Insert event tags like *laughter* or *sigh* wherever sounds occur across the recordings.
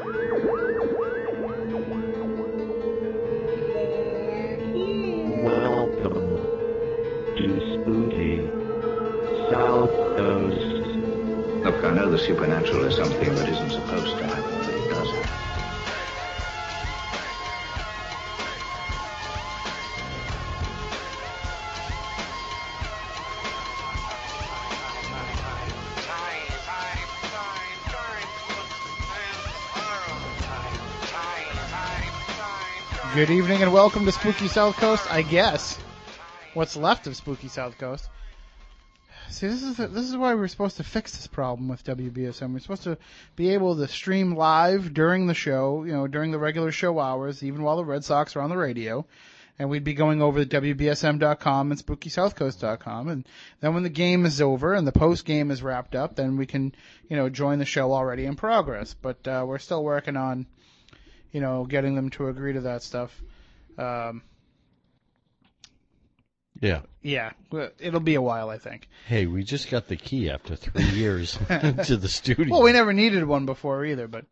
Welcome to Spooky South Coast. Look, I know the supernatural is something that isn't supposed to happen, but it does. Good evening and welcome to Spooky South Coast. I guess what's left of Spooky South Coast. See, this is this is why we're supposed to fix this problem with WBSM. We're supposed to be able to stream live during the show, you know, during the regular show hours, even while the Red Sox are on the radio. And we'd be going over to WBSM.com and SpookySouthCoast.com. And then when the game is over and the post game is wrapped up, then we can, you know, join the show already in progress. But, uh, we're still working on, you know, getting them to agree to that stuff. Um, Yeah. yeah, it'll be a while, I think. Hey, we just got the key after three years *laughs* *laughs* to the studio. Well, we never needed one before either, but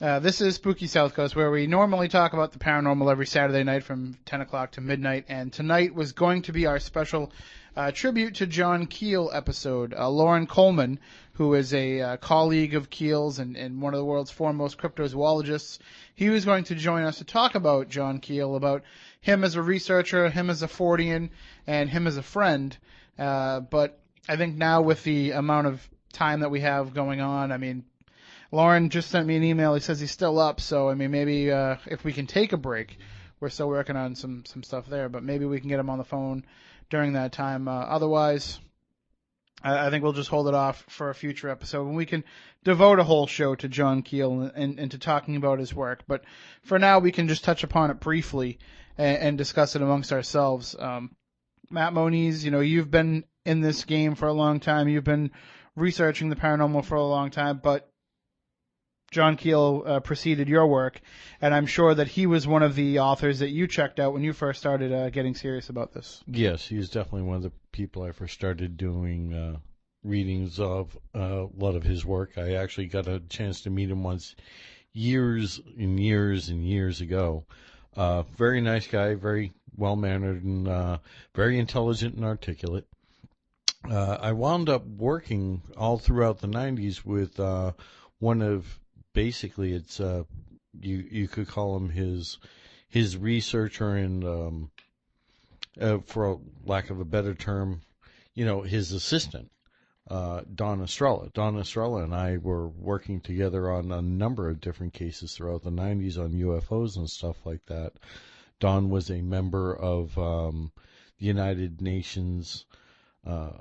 uh, this is Spooky South Coast, where we normally talk about the paranormal every Saturday night from 10 o'clock to midnight, and tonight was going to be our special uh, tribute to John Keel episode. Uh, Loren Coleman, who is a uh, colleague of Keel's and, and one of the world's foremost cryptozoologists, he was going to join us to talk about John Keel, about him as a researcher, him as a Fordian, and him as a friend. Uh, but I think now with the amount of time that we have going on, I mean, Loren just sent me an email. He says he's still up, so I mean, maybe uh, if we can take a break, we're still working on some some stuff there. But maybe we can get him on the phone during that time. Uh, otherwise, I, I think we'll just hold it off for a future episode when we can devote a whole show to John Keel and, and, and to talking about his work. But for now, we can just touch upon it briefly and, and discuss it amongst ourselves. Um, Matt Moniz, you know, you've been in this game for a long time. You've been researching the paranormal for a long time, but John Keel uh, preceded your work, and I'm sure that he was one of the authors that you checked out when you first started uh, getting serious about this. yes, he's definitely one of the people I first started doing uh, readings of uh, a lot of his work. I actually got a chance to meet him once, years and years and years ago. Uh, very nice guy, very well mannered, and uh, very intelligent and articulate. I wound up working all throughout the 90s with one of basically it's uh, you you could call him his his researcher and um, uh, for lack of a better term, you know his assistant. Uh, Don Estrella. Don Estrella and I were working together on a number of different cases throughout the 90s on UFOs and stuff like that. Don was a member of um, the United Nations uh,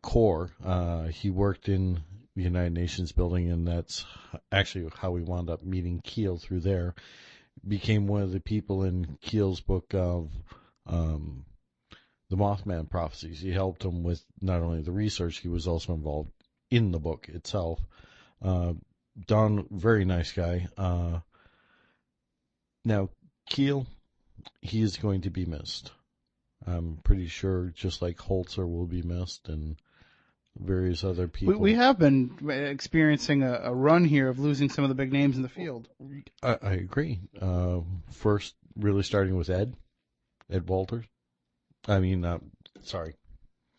core. Uh, he worked in the United Nations building, and that's actually how we wound up meeting Keel through there. Became one of the people in Keel's book of um, the Mothman prophecies. He helped him with not only the research, he was also involved in the book itself. Uh, Don, very nice guy. Uh, now, Keel, he is going to be missed. I'm pretty sure, just like Holzer will be missed, and various other We, people. we have been experiencing a, a run here of losing some of the big names in the field. I, I agree. Uh, first, really starting with Ed, Ed Walters. I mean, uh, sorry,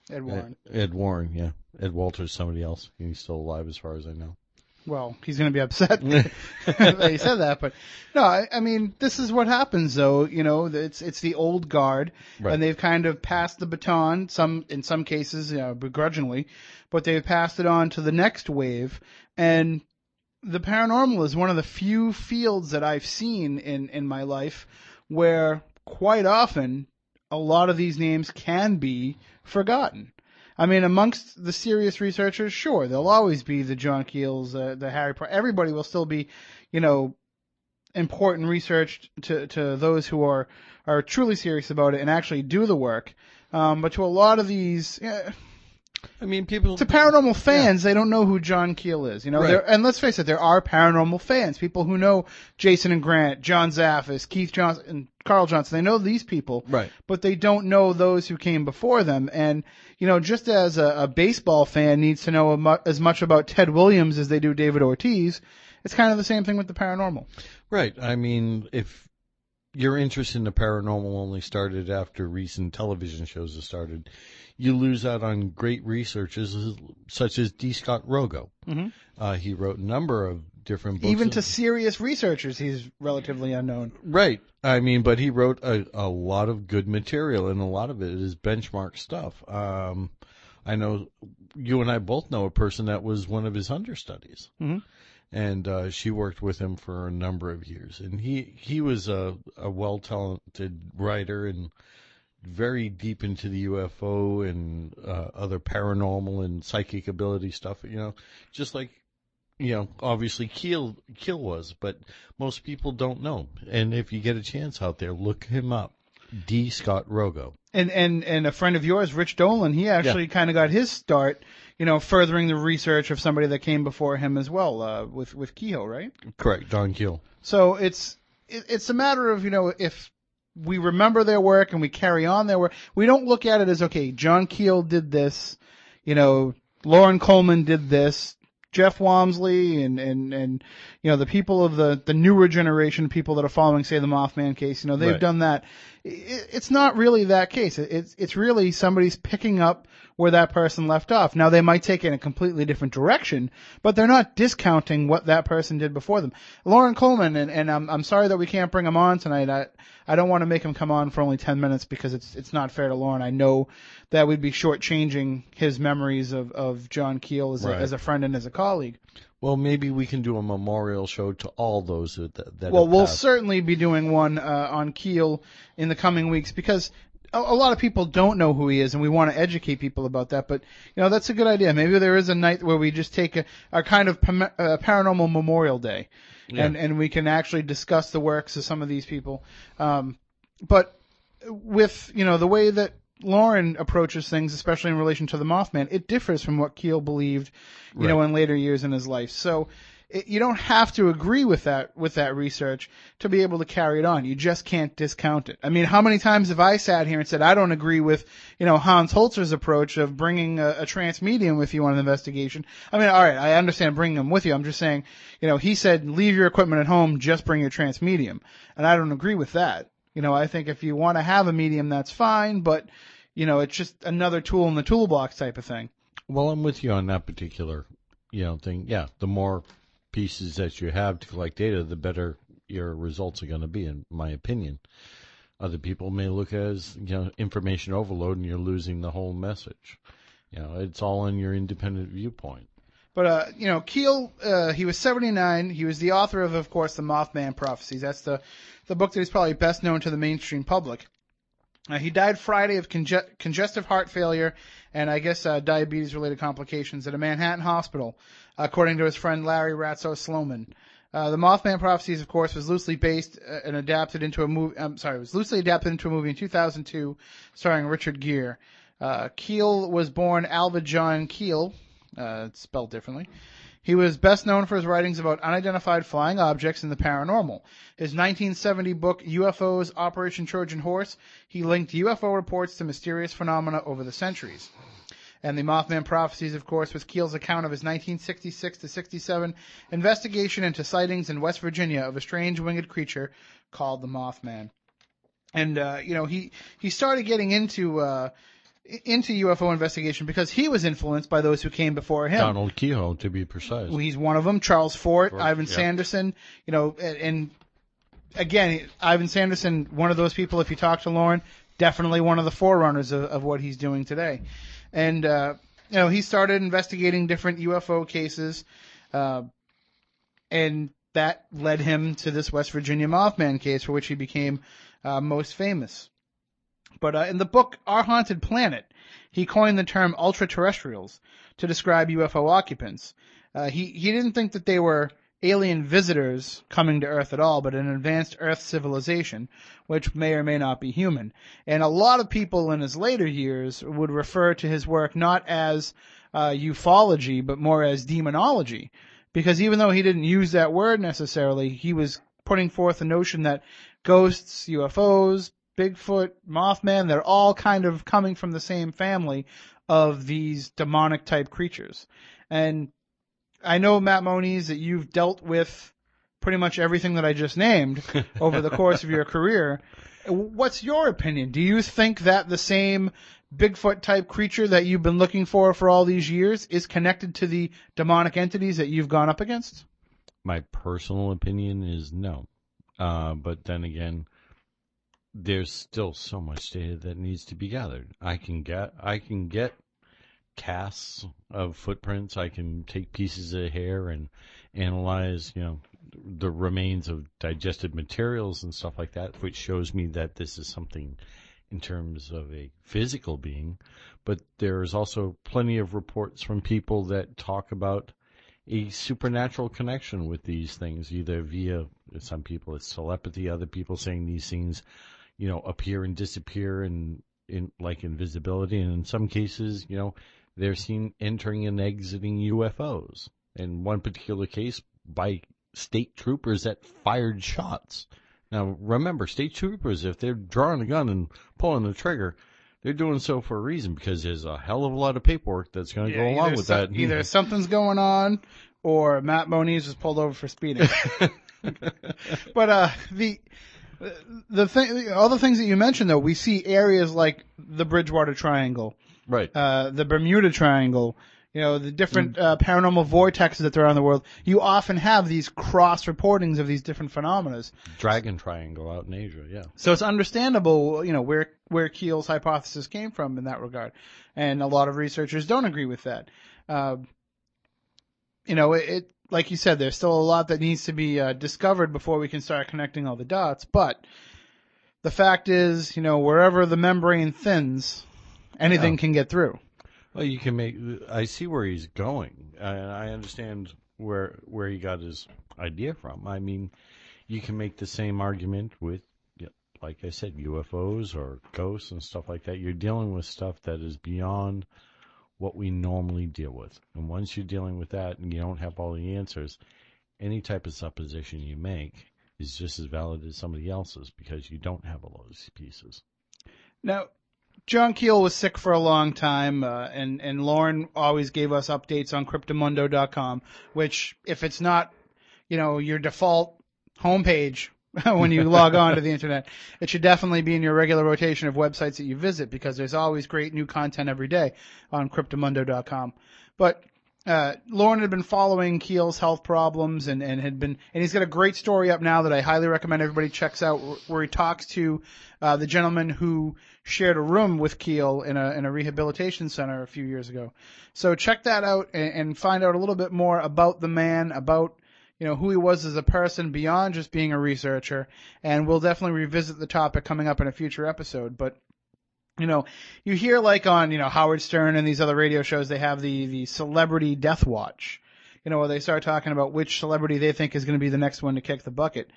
Ed Warren. Ed, Ed Warren. Yeah, Ed Walters. Somebody else. He's still alive, as far as I know. Well, he's going to be upset *laughs* that he said that, but no, I, I mean, this is what happens though. You know, it's it's the old guard, Right. and they've kind of passed the baton. Some in some cases, you know, begrudgingly, but they've passed it on to the next wave. And the paranormal is one of the few fields that I've seen in in my life where quite often a lot of these names can be forgotten. I mean, amongst the serious researchers, sure, there'll always be the John Keels, uh, the Harry Potter. Everybody will still be, you know, important research to to those who are are truly serious about it and actually do the work. Um, but to a lot of these, I mean, people. to paranormal fans, they don't know who John Keel is. You know, Right. and let's face it, there are paranormal fans, people who know Jason and Grant, John Zaffis, Keith Johnson, and Carl Johnson. They know these people, Right. But they don't know those who came before them. And you know, just as a, a baseball fan needs to know mu- as much about Ted Williams as they do David Ortiz, it's kind of the same thing with the paranormal. Right. I mean, if your interest in the paranormal only started after recent television shows have started, you lose out on great researchers such as D. Scott Rogo. Mhm. Uh, he wrote a number of different books. Even to serious researchers, he's relatively unknown. Right. I mean, but he wrote a, a lot of good material, and a lot of it is benchmark stuff. Um, I know you and I both know a person that was one of his understudies, Mhm. And uh, she worked with him for a number of years. And he he was a, a well talented writer and very deep into the UFO and uh, other paranormal and psychic ability stuff. You know, just like you know, obviously Keel Keel was, but most people don't know. And if you get a chance out there, look him up. D. Scott Rogo. And and and a friend of yours, Rich Dolan, he actually kind of got his start, you know, furthering the research of somebody that came before him as well, uh, with with Keyhoe, right? Correct, Don Keel. So it's it, it's a matter of you know if we remember their work and we carry on their work, we don't look at it as okay, John Keel did this, you know, Loren Coleman did this, Jeff Wamsley and and and you know the people of the the newer generation, people that are following, say the Mothman case, you know, they've Right. done that. It, it's not really that case. It- It's it's really somebody's picking up where that person left off. Now they might take it in a completely different direction, but they're not discounting what that person did before them. Loren Coleman, and, and I'm I'm sorry that we can't bring him on tonight. I I don't want to make him come on for only ten minutes because it's it's not fair to Loren. I know that we'd be shortchanging his memories of, of John Keel as a, Right. as a friend and as a colleague. Well, maybe we can do a memorial show to all those that that. Well, we'll passed. certainly be doing one uh, on Keel in the coming weeks because a, a lot of people don't know who he is, and we want to educate people about that. But you know, that's a good idea. Maybe there is a night where we just take a, a kind of pam- uh, paranormal Memorial Day, and and we can actually discuss the works of some of these people. Um, but with you know the way that Loren approaches things, especially in relation to the Mothman, it differs from what Keel believed, you know, in later years in his life. So it, you don't have to agree with that with that research to be able to carry it on. You just can't discount it. I mean, how many times have I sat here and said I don't agree with you know Hans Holzer's approach of bringing a, a trance medium with you on an investigation? I mean, all right, I understand bringing them with you. I'm just saying, you know, he said leave your equipment at home, just bring your trance medium, and I don't agree with that. You know, I think if you want to have a medium, that's fine, but you know, it's just another tool in the toolbox type of thing. Well, I'm with you on that particular, you know, thing. Yeah, the more pieces that you have to collect data, the better your results are going to be, in my opinion. Other people may look as you know information overload, and you're losing the whole message. You know, it's all in your independent viewpoint. But uh, you know, Keel, uh, he was 79. He was the author of, of course, the Mothman Prophecies. That's the the book that is probably best known to the mainstream public. Uh, he died Friday of conge- congestive heart failure and I guess uh, diabetes-related complications at a Manhattan hospital, according to his friend Larry Ratso Sloman. Uh, the Mothman Prophecies, of course, was loosely based uh, and adapted into a movie. I'm sorry, was loosely adapted into a movie in 2002, starring Richard Gere. Uh, Keel was born Alva John Kiehle, uh, spelled differently. He was best known for his writings about unidentified flying objects and the paranormal. His 1970 book, UFOs Operation Trojan Horse, he linked UFO reports to mysterious phenomena over the centuries. And the Mothman Prophecies, of course, was Keel's account of his 1966 to 67 investigation into sightings in West Virginia of a strange winged creature called the Mothman. And, uh, you know, he, he started getting into, uh, into UFO investigation because he was influenced by those who came before him. Donald Keyhoe, to be precise. He's one of them. Charles Fort, Fort, Ivan yeah. Sanderson, you know, and, and again, Ivan Sanderson, one of those people, if you talk to Loren, definitely one of the forerunners of, of what he's doing today. And, uh, you know, he started investigating different UFO cases, uh, and that led him to this West Virginia Mothman case for which he became, uh, most famous. But uh, in the book Our Haunted Planet, he coined the term ultra-terrestrials to describe UFO occupants. Uh, he he didn't think that they were alien visitors coming to Earth at all, but an advanced Earth civilization, which may or may not be human. And a lot of people in his later years would refer to his work not as uh, ufology, but more as demonology. Because even though he didn't use that word necessarily, he was putting forth the notion that ghosts, UFOs, Bigfoot, Mothman, they're all kind of coming from the same family of these demonic type creatures. And I know, Matt Moniz, that you've dealt with pretty much everything that I just named *laughs* over the course of your career. What's your opinion? Do you think that the same Bigfoot type creature that you've been looking for for all these years is connected to the demonic entities that you've gone up against? My personal opinion is no. Uh, but then again, there's still so much data that needs to be gathered. I can get, I can get casts of footprints. I can take pieces of hair and analyze, you know, the remains of digested materials and stuff like that, which shows me that this is something in terms of a physical being. But there's also plenty of reports from people that talk about a supernatural connection with these things, either via some people it's telepathy, other people saying these things, you know, appear and disappear and in like invisibility, and in some cases, you know, they're seen entering and exiting UFOs. In one particular case, by state troopers that fired shots. Now, remember, state troopers, if they're drawing a gun and pulling the trigger, they're doing so for a reason because there's a hell of a lot of paperwork that's going to go along with some- that. Either *laughs* something's going on or Matt Moniz was pulled over for speeding. *laughs* but uh, the the thing, all the things that you mentioned though, we see areas like the Bridgewater Triangle, right. uh, the Bermuda Triangle, you know, the different Mm. uh, paranormal vortexes that there are in the world. You often have these cross reportings of these different phenomena. Dragon Triangle out in Asia, yeah. So it's understandable, you know, where where Keel's hypothesis came from in that regard, and a lot of researchers don't agree with that. Uh, you know, it like you said, there's still a lot that needs to be uh, discovered before we can start connecting all the dots. But the fact is, you know, wherever the membrane thins, anything Yeah. can get through. Well, you can make. I see where he's going, and I understand where where he got his idea from. I mean, you can make the same argument with, like I said, UFOs or ghosts and stuff like that. You're dealing with stuff that is beyond what we normally deal with, and once you're dealing with that, and you don't have all the answers, any type of supposition you make is just as valid as somebody else's because you don't have all those pieces. Now, John Keel was sick for a long time, uh, and and Loren always gave us updates on Cryptomundo.com. Which, if it's not, you know, your default homepage *laughs* when you log on to the internet, it should definitely be in your regular rotation of websites that you visit because there's always great new content every day on Cryptomundo.com. But uh, Loren had been following Keel's health problems and, and had been, and he's got a great story up now that I highly recommend everybody checks out where he talks to, uh, the gentleman who shared a room with Keel in a, in a rehabilitation center a few years ago. So check that out and, and find out a little bit more about the man, about, you know, who he was as a person beyond just being a researcher. And we'll definitely revisit the topic coming up in a future episode, but you know, you hear like on, you know, Howard Stern and these other radio shows, they have the, the celebrity death watch, you know, where they start talking about which celebrity they think is going to be the next one to kick the bucket.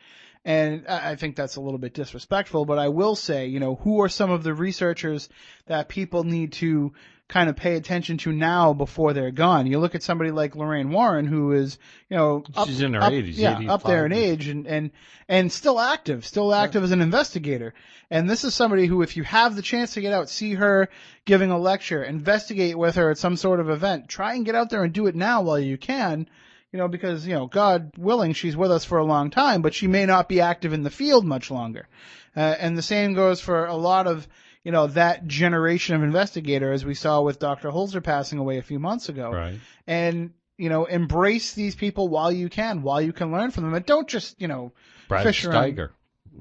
And I think that's a little bit disrespectful, but I will say, you know, who are some of the researchers that people need to kind of pay attention to now before they're gone? You look at somebody like Lorraine Warren, who is, you know, up, She's in her up- 80s, yeah, up there in age and, and, and still active, still active as an investigator. And this is somebody who, if you have the chance to get out, see her giving a lecture, investigate with her at some sort of event, try and get out there and do it now while you can, you know, because, you know, God willing, she's with us for a long time, but she may not be active in the field much longer. Uh, and the same goes for a lot of, you know, that generation of investigator, as we saw with Dr. Holzer passing away a few months ago Right. and you know embrace these people while you can while you can learn from them and don't just you know Brad fish around.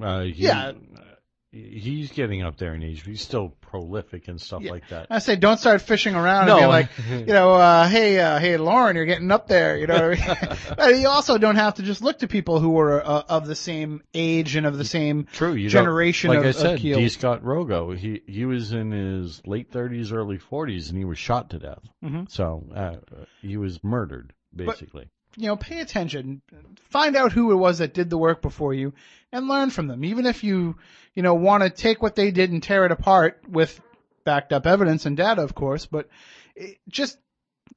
Uh, he, Yeah. He's getting up there in age. But he's still prolific and stuff Yeah. like that. i say don't start fishing around No. and be like *laughs* you know uh hey uh hey loren you're getting up there you know I mean? *laughs* but you also don't have to just look to people who are uh, of the same age and of the same True. You generation like of, I said. D. Scott Rogo. He he was in his late 30s, early 40s, and he was shot to death. Mhm. So uh, he was murdered, basically. You know, pay attention, find out who it was that did the work before you, and learn from them. Even if you, you know, want to take what they did and tear it apart with backed up evidence and data, of course, but it, just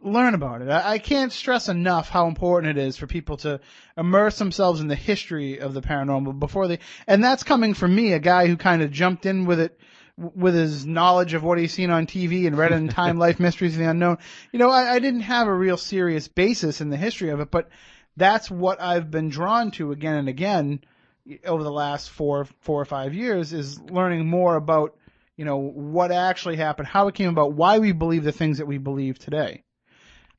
learn about it. I, I can't stress enough how important it is for people to immerse themselves in the history of the paranormal before they, and that's coming from me, a guy who kind of jumped in with it with his knowledge of what he's seen on TV and read in Time, *laughs* Life, Mysteries of the Unknown. You know, I, I didn't have a real serious basis in the history of it, but that's what I've been drawn to again and again over the last four, four or five years is learning more about, you know, what actually happened, how it came about, why we believe the things that we believe today.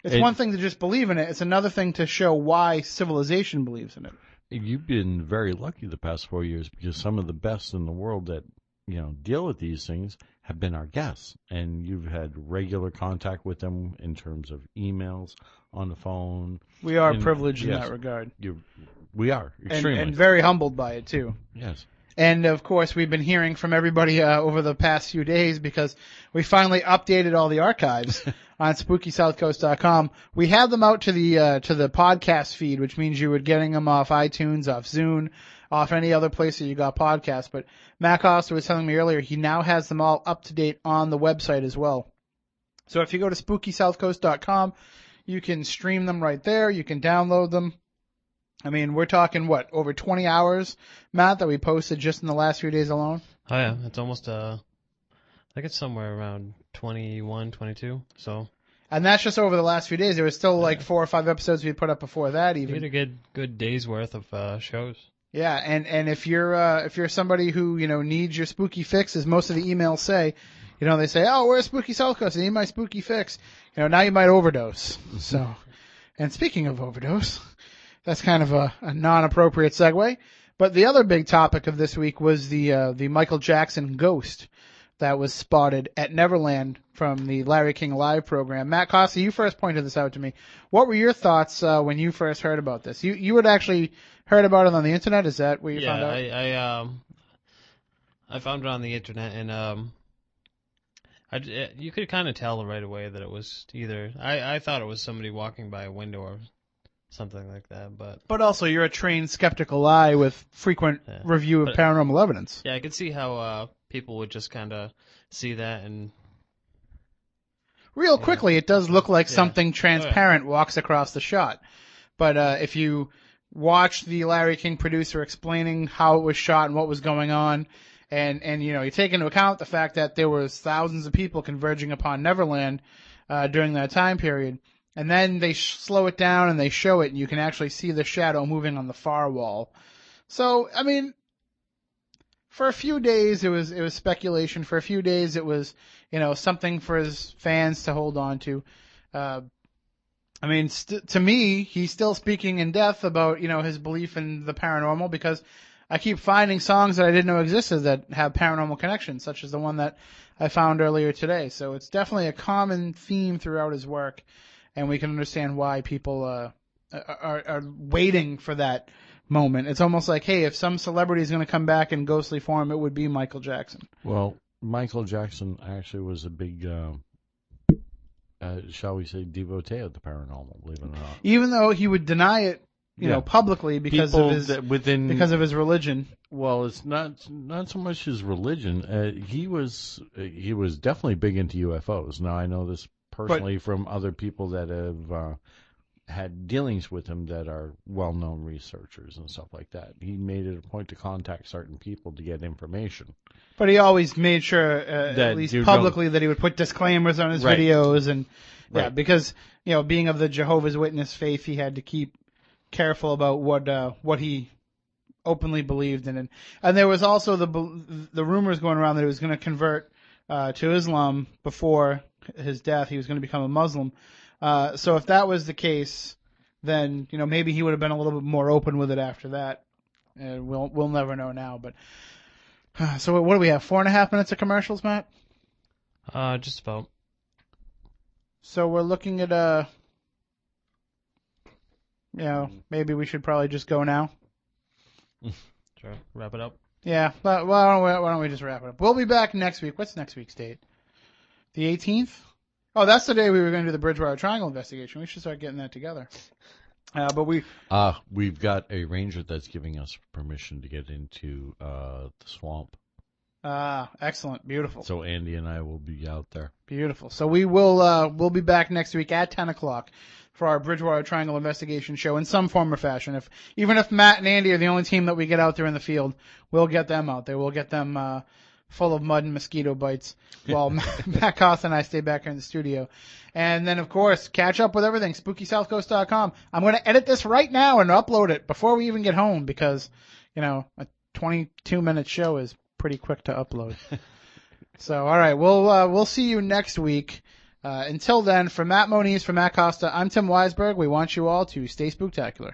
It's And- one thing to just believe in it. It's another thing to show why civilization believes in it. You've been very lucky the past four years because some of the best in the world that you know deal with these things have been our guests, and you've had regular contact with them in terms of emails, on the phone. We are And- privileged in that regard. You, we are And, extremely and very humbled by it too. yes. And of course, we've been hearing from everybody uh, over the past few days because we finally updated all the archives *laughs* on SpookySouthCoast.com. We have them out to the uh, to the podcast feed, which means you were getting them off iTunes, off Zune, off any other place that you got podcasts. But Matt Costa was telling me earlier he now has them all up to date on the website as well. So if you go to SpookySouthCoast.com, you can stream them right there. You can download them. I mean, we're talking what over 20 hours, Matt, that we posted just in the last few days alone. Oh yeah, it's almost uh, I think it's somewhere around 21, 22. So And that's just over the last few days. There was still like four or five episodes we put up before that you get even. a good good day's worth of uh, shows. Yeah, and and if you're uh if you're somebody who, you know, needs your spooky fix, as most of the emails say, you know, they say, "Oh, we're Spooky South Coast. I need my spooky fix." You know, now you might overdose. So, and speaking of overdose, that's kind of a, a non-appropriate segue. But the other big topic of this week was the uh, the Michael Jackson ghost that was spotted at Neverland from the Larry King Live program. Matt Costa, you first pointed this out to me. What were your thoughts uh, when you first heard about this? You you had actually heard about it on the internet. Is that where you yeah, found out? I, I um, I found it on the internet and um, I you could kind of tell right away that it was either I I thought it was somebody walking by a window or something like that, but But also, you're a trained skeptical eye with frequent Yeah. review of But- paranormal evidence. yeah, I could see how uh people would just kind of see that and Real quickly, it does look like Yeah. something transparent walks across the shot. But uh, if you watch the Larry King producer explaining how it was shot and what was going on, and and you know you take into account the fact that there was thousands of people converging upon Neverland uh, during that time period, and then they sh- slow it down and they show it, and you can actually see the shadow moving on the far wall. So I mean, for a few days it was it was speculation. For a few days it was you know something for his fans to hold on to. Uh, I mean, st- to me, he's still speaking in depth about you know his belief in the paranormal because I keep finding songs that I didn't know existed that have paranormal connections, such as the one that I found earlier today. So it's definitely a common theme throughout his work, and we can understand why people uh, are, are waiting for that moment. It's almost like, hey, if some celebrity is going to come back in ghostly form, it would be Michael Jackson. Well, Michael Jackson actually was a big, uh, uh, shall we say, devotee of the paranormal. Believe it or not, Even though he would deny it, you Yeah. know, publicly because People of his within because of his religion. Well, it's not not so much his religion. Uh, he was uh, he was definitely big into UFOs. Now I know this personally from other people that have uh, had dealings with him that are well known researchers and stuff like that. He made it a point to contact certain people to get information. But he always made sure, uh, at least publicly, that he would put disclaimers on his Right. videos, and yeah, Right. because you know, being of the Jehovah's Witness faith, he had to keep careful about what uh, what he openly believed in, and and there was also the the rumors going around that he was going to convert uh, to Islam before his death. He was going to become a Muslim. Uh, so if that was the case, then you know maybe he would have been a little bit more open with it after that. And we'll we'll never know now, but. *sighs* So what do we have? Four and a half minutes of commercials, Matt. uh just about So we're looking at uh, you know, maybe we should probably just go now. *laughs* sure wrap it up. Yeah, but why don't we, why don't we just wrap it up? We'll be back next week. What's next week's date? The 18th. Oh, that's the day we were going to do the Bridgewater Triangle investigation. We should start getting that together. Uh, but we Uh, we've got a ranger that's giving us permission to get into uh, the swamp. ah excellent, beautiful. So Andy and I will be out there. Beautiful. So we will uh we'll be back next week at ten o'clock for our Bridgewater Triangle investigation show in some form or fashion. If even if Matt and Andy are the only team that we get out there in the field, we'll get them out there. We'll get them uh full of mud and mosquito bites while *laughs* Matt Costa and I stay back here in the studio. And then of course catch up with everything, spookysouthcoast.com. I'm gonna edit this right now and upload it before we even get home because, you know, a twenty two minute show is pretty quick to upload. *laughs* So, all right, we'll uh, we'll see you next week. Uh, until then, for Matt Moniz, for Matt Costa, I'm Tim Weisberg. We want you all to stay spooktacular.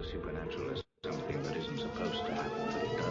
the supernatural as something that isn't supposed to happen, but it does.